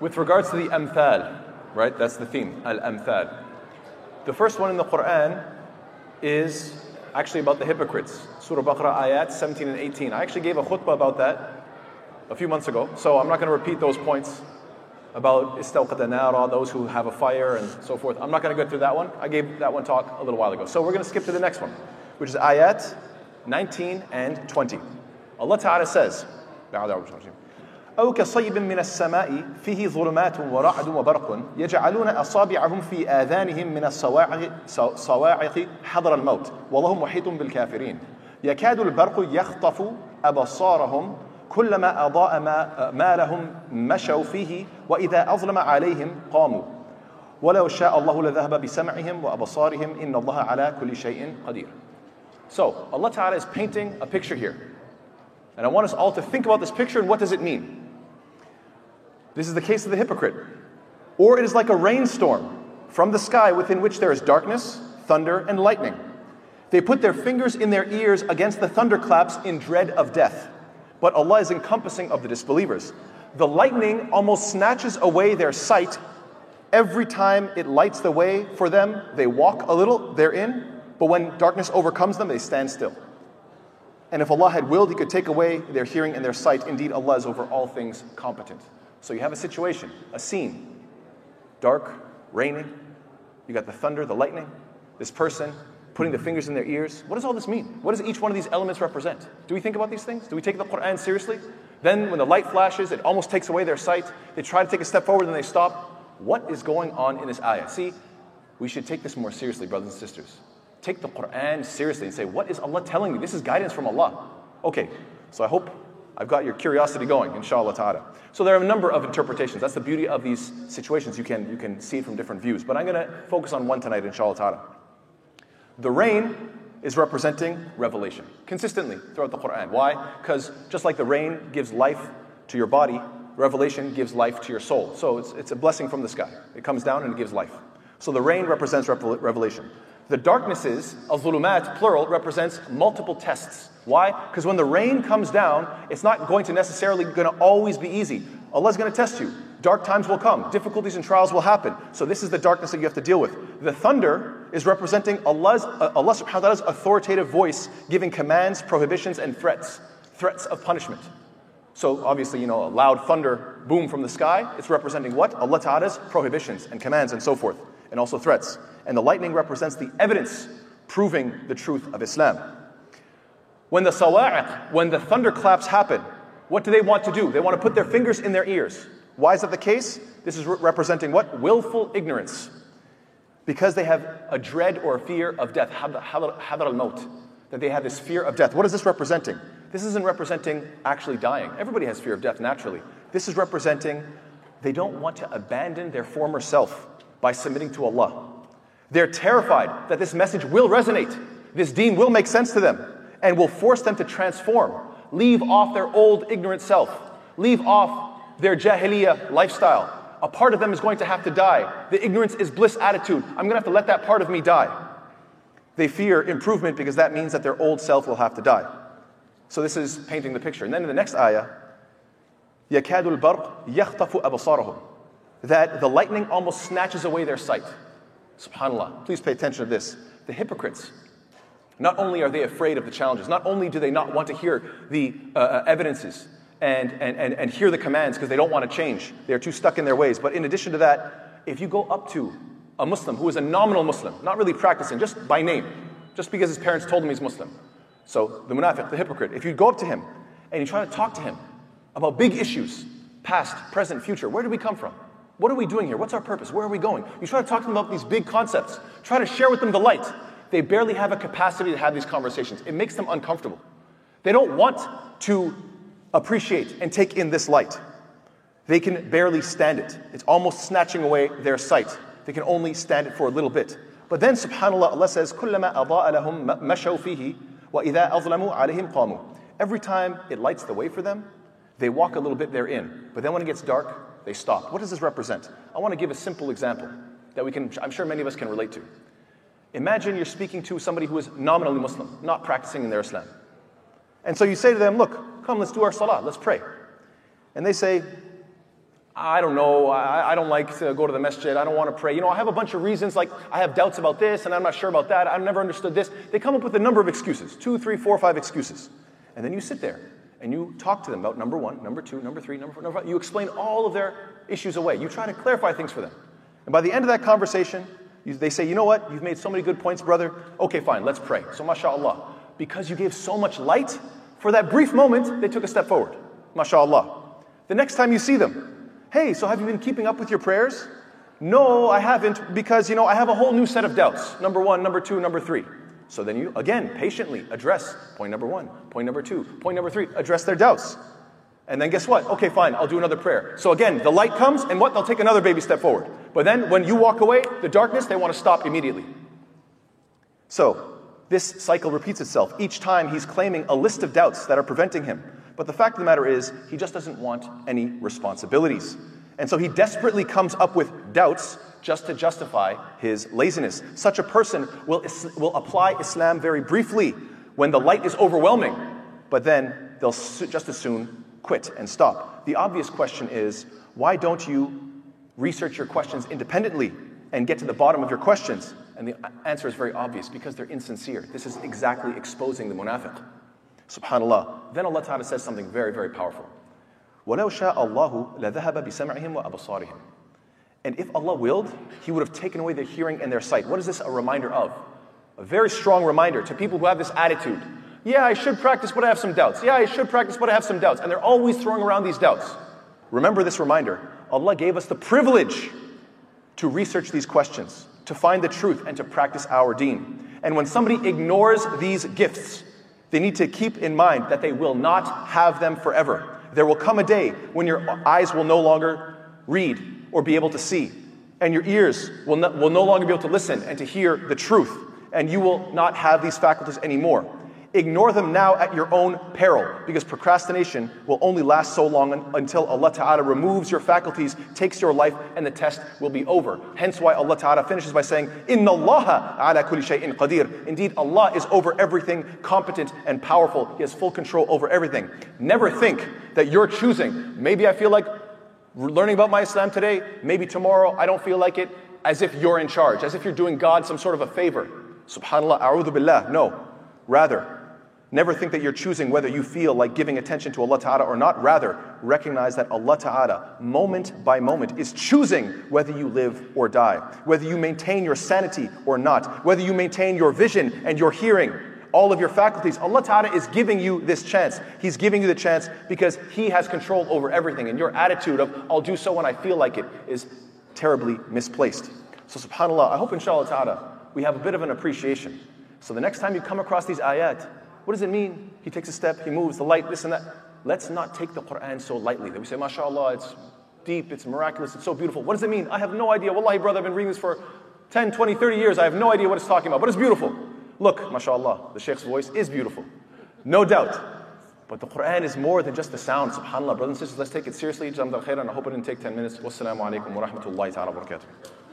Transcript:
with regards to the amthal, right? That's the theme, al amthal. The first one in the Quran is actually about the hypocrites. Surah Baqarah ayat 17 and 18. I actually gave a khutbah about that a few months ago, so I'm not going to repeat those points about istawqat nara, those who have a fire and so forth. I'm not going to go through that one. I gave that one talk a little while ago. So we're going to skip to the next one, which is ayat 19 and 20. Allah Ta'ala says, أو كصيب من السماء فيه ظلمات ورعد وبرق يجعلون أصابعهم في آذانهم من الصواعق صواعق حضر الموت والله محيط بالكافرين يكاد البرق يخطف أبصارهم كلما أضاء ما, ما لهم مشوا فيه وإذا أظلم عليهم قاموا ولو شاء الله لذهب بسمعهم وأبصارهم إن الله على كل شيء قدير So Allah Ta'ala is painting a picture here. And I want us all to think about this picture and what does it mean? This is the case of the hypocrite. Or it is like a rainstorm from the sky within which there is darkness, thunder, and lightning. They put their fingers in their ears against the thunderclaps in dread of death but Allah is encompassing of the disbelievers. The lightning almost snatches away their sight every time it lights the way for them. They walk a little, they're but when darkness overcomes them, they stand still. And if Allah had willed, He could take away their hearing and their sight. Indeed, Allah is over all things competent. So you have a situation, a scene, dark, raining, you got the thunder, the lightning, this person putting the fingers in their ears. What does all this mean? What does each one of these elements represent? Do we think about these things? Do we take the Quran seriously? Then, when the light flashes, it almost takes away their sight. They try to take a step forward and they stop. What is going on in this ayah? See, we should take this more seriously, brothers and sisters. Take the Quran seriously and say, What is Allah telling me? This is guidance from Allah. Okay, so I hope I've got your curiosity going, inshallah ta'ala. So there are a number of interpretations. That's the beauty of these situations. You can, you can see it from different views. But I'm going to focus on one tonight, inshallah ta'ala. The rain is representing revelation consistently throughout the Quran. Why? Because just like the rain gives life to your body, revelation gives life to your soul. So it's, it's a blessing from the sky. It comes down and it gives life. So the rain represents revelation. The darknesses, al-zulumat, plural, represents multiple tests. Why? Because when the rain comes down, it's not going to necessarily going to always be easy. Allah is going to test you. Dark times will come, difficulties and trials will happen. So this is the darkness that you have to deal with. The thunder is representing Allah's, uh, Allah subhanahu wa ta'ala's authoritative voice giving commands, prohibitions, and threats. Threats of punishment. So obviously, you know, a loud thunder boom from the sky, it's representing what? Allah Ta'ala's prohibitions and commands and so forth, and also threats. And the lightning represents the evidence proving the truth of Islam. When the sawa'iq, when the thunderclaps happen, what do they want to do? They want to put their fingers in their ears. Why is that the case? This is re- representing what? Willful ignorance. Because they have a dread or a fear of death, hadar al maut, that they have this fear of death. What is this representing? This isn't representing actually dying. Everybody has fear of death naturally. This is representing they don't want to abandon their former self by submitting to Allah. They're terrified that this message will resonate, this deen will make sense to them, and will force them to transform, leave off their old ignorant self, leave off their jahiliyyah lifestyle. A part of them is going to have to die. The ignorance is bliss attitude. I'm going to have to let that part of me die. They fear improvement because that means that their old self will have to die. So this is painting the picture. And then in the next ayah, يَكَادُ الْبَرْقُ يَخْطَفُ أَبْصَارَهُم that the lightning almost snatches away their sight. SubhanAllah. Please pay attention to this. The hypocrites, not only are they afraid of the challenges, not only do they not want to hear the uh, uh evidences, and, and, and, and hear the commands because they don't want to change. They're too stuck in their ways. But in addition to that, if you go up to a Muslim who is a nominal Muslim, not really practicing, just by name, just because his parents told him he's Muslim. So the munafiq, the hypocrite, if you go up to him and you try to talk to him about big issues, past, present, future, where do we come from? What are we doing here? What's our purpose? Where are we going? You try to talk to them about these big concepts, try to share with them the light. They barely have a capacity to have these conversations. It makes them uncomfortable. They don't want to appreciate and take in this light. They can barely stand it. It's almost snatching away their sight. They can only stand it for a little bit. But then, subhanAllah, Allah says, كُلَّمَا أَضَاءَ لَهُم مَشَوْا فِيهِ وَإِذَا أَظْلَمُوا عَلَيْهِمْ قَامُوا Every time it lights the way for them, they walk a little bit, they're in. But then when it gets dark, they stop. What does this represent? I want to give a simple example that we can, I'm sure many of us can relate to. Imagine you're speaking to somebody who is nominally Muslim, not practicing in their Islam. And so you say to them, Look, come, let's do our salah, let's pray. And they say, I don't know, I, I don't like to go to the masjid, I don't want to pray. You know, I have a bunch of reasons, like I have doubts about this, and I'm not sure about that, I've never understood this. They come up with a number of excuses two, three, four, five excuses. And then you sit there and you talk to them about number one, number two, number three, number four, number five. You explain all of their issues away. You try to clarify things for them. And by the end of that conversation, you, they say, you know what, you've made so many good points, brother. Okay, fine, let's pray. So, mashallah, because you gave so much light, for that brief moment, they took a step forward. MashaAllah. The next time you see them, hey, so have you been keeping up with your prayers? No, I haven't because, you know, I have a whole new set of doubts. Number one, number two, number three. So then you, again, patiently address point number one, point number two, point number three, address their doubts. And then guess what? Okay, fine, I'll do another prayer. So again, the light comes, and what? They'll take another baby step forward. But then when you walk away, the darkness, they want to stop immediately. So this cycle repeats itself. Each time he's claiming a list of doubts that are preventing him. But the fact of the matter is, he just doesn't want any responsibilities. And so he desperately comes up with doubts just to justify his laziness. Such a person will, will apply Islam very briefly when the light is overwhelming, but then they'll just as soon quit and stop. The obvious question is why don't you research your questions independently and get to the bottom of your questions? And the answer is very obvious because they're insincere. This is exactly exposing the munafiq. Subhanallah. Then Allah Ta'ala says something very, very powerful. وَلَوْ شَاءَ اللَّهُ لَذَهَبَ بِسَمْعِهِمْ وَأَبْصَارِهِمْ and if Allah willed, He would have taken away their hearing and their sight. What is this a reminder of? A very strong reminder to people who have this attitude. Yeah, I should practice, but I have some doubts. Yeah, I should practice, but I have some doubts. And they're always throwing around these doubts. Remember this reminder. Allah gave us the privilege to research these questions to find the truth and to practice our deen. And when somebody ignores these gifts, they need to keep in mind that they will not have them forever. There will come a day when your eyes will no longer read or be able to see, and your ears will no, will no longer be able to listen and to hear the truth, and you will not have these faculties anymore. Ignore them now at your own peril, because procrastination will only last so long until Allah Ta'ala removes your faculties, takes your life, and the test will be over. Hence why Allah Ta'ala finishes by saying, Inna Allah ala kulli shay'in qadir. Indeed, Allah is over everything, competent and powerful. He has full control over everything. Never think that you're choosing. Maybe I feel like learning about my Islam today, maybe tomorrow I don't feel like it, as if you're in charge, as if you're doing God some sort of a favor. Subhanallah, a'udhu billah. No. Rather, Never think that you're choosing whether you feel like giving attention to Allah Ta'ala or not. Rather, recognize that Allah Ta'ala, moment by moment, is choosing whether you live or die, whether you maintain your sanity or not, whether you maintain your vision and your hearing, all of your faculties. Allah Ta'ala is giving you this chance. He's giving you the chance because He has control over everything. And your attitude of, I'll do so when I feel like it, is terribly misplaced. So, subhanAllah, I hope, inshallah ta'ala, we have a bit of an appreciation. So, the next time you come across these ayat, what does it mean? He takes a step, he moves, the light, this and that. Let's not take the Quran so lightly that we say, MashaAllah, it's deep, it's miraculous, it's so beautiful. What does it mean? I have no idea. Wallahi, brother, I've been reading this for 10, 20, 30 years. I have no idea what it's talking about, but it's beautiful. Look, MashaAllah, the Shaykh's voice is beautiful. No doubt. But the Quran is more than just the sound. SubhanAllah, brothers and sisters, let's take it seriously. Jamdal khairan. I hope it didn't take 10 minutes. Wassalamu alaikum wa rahmatullahi ta'ala wa barakatuh.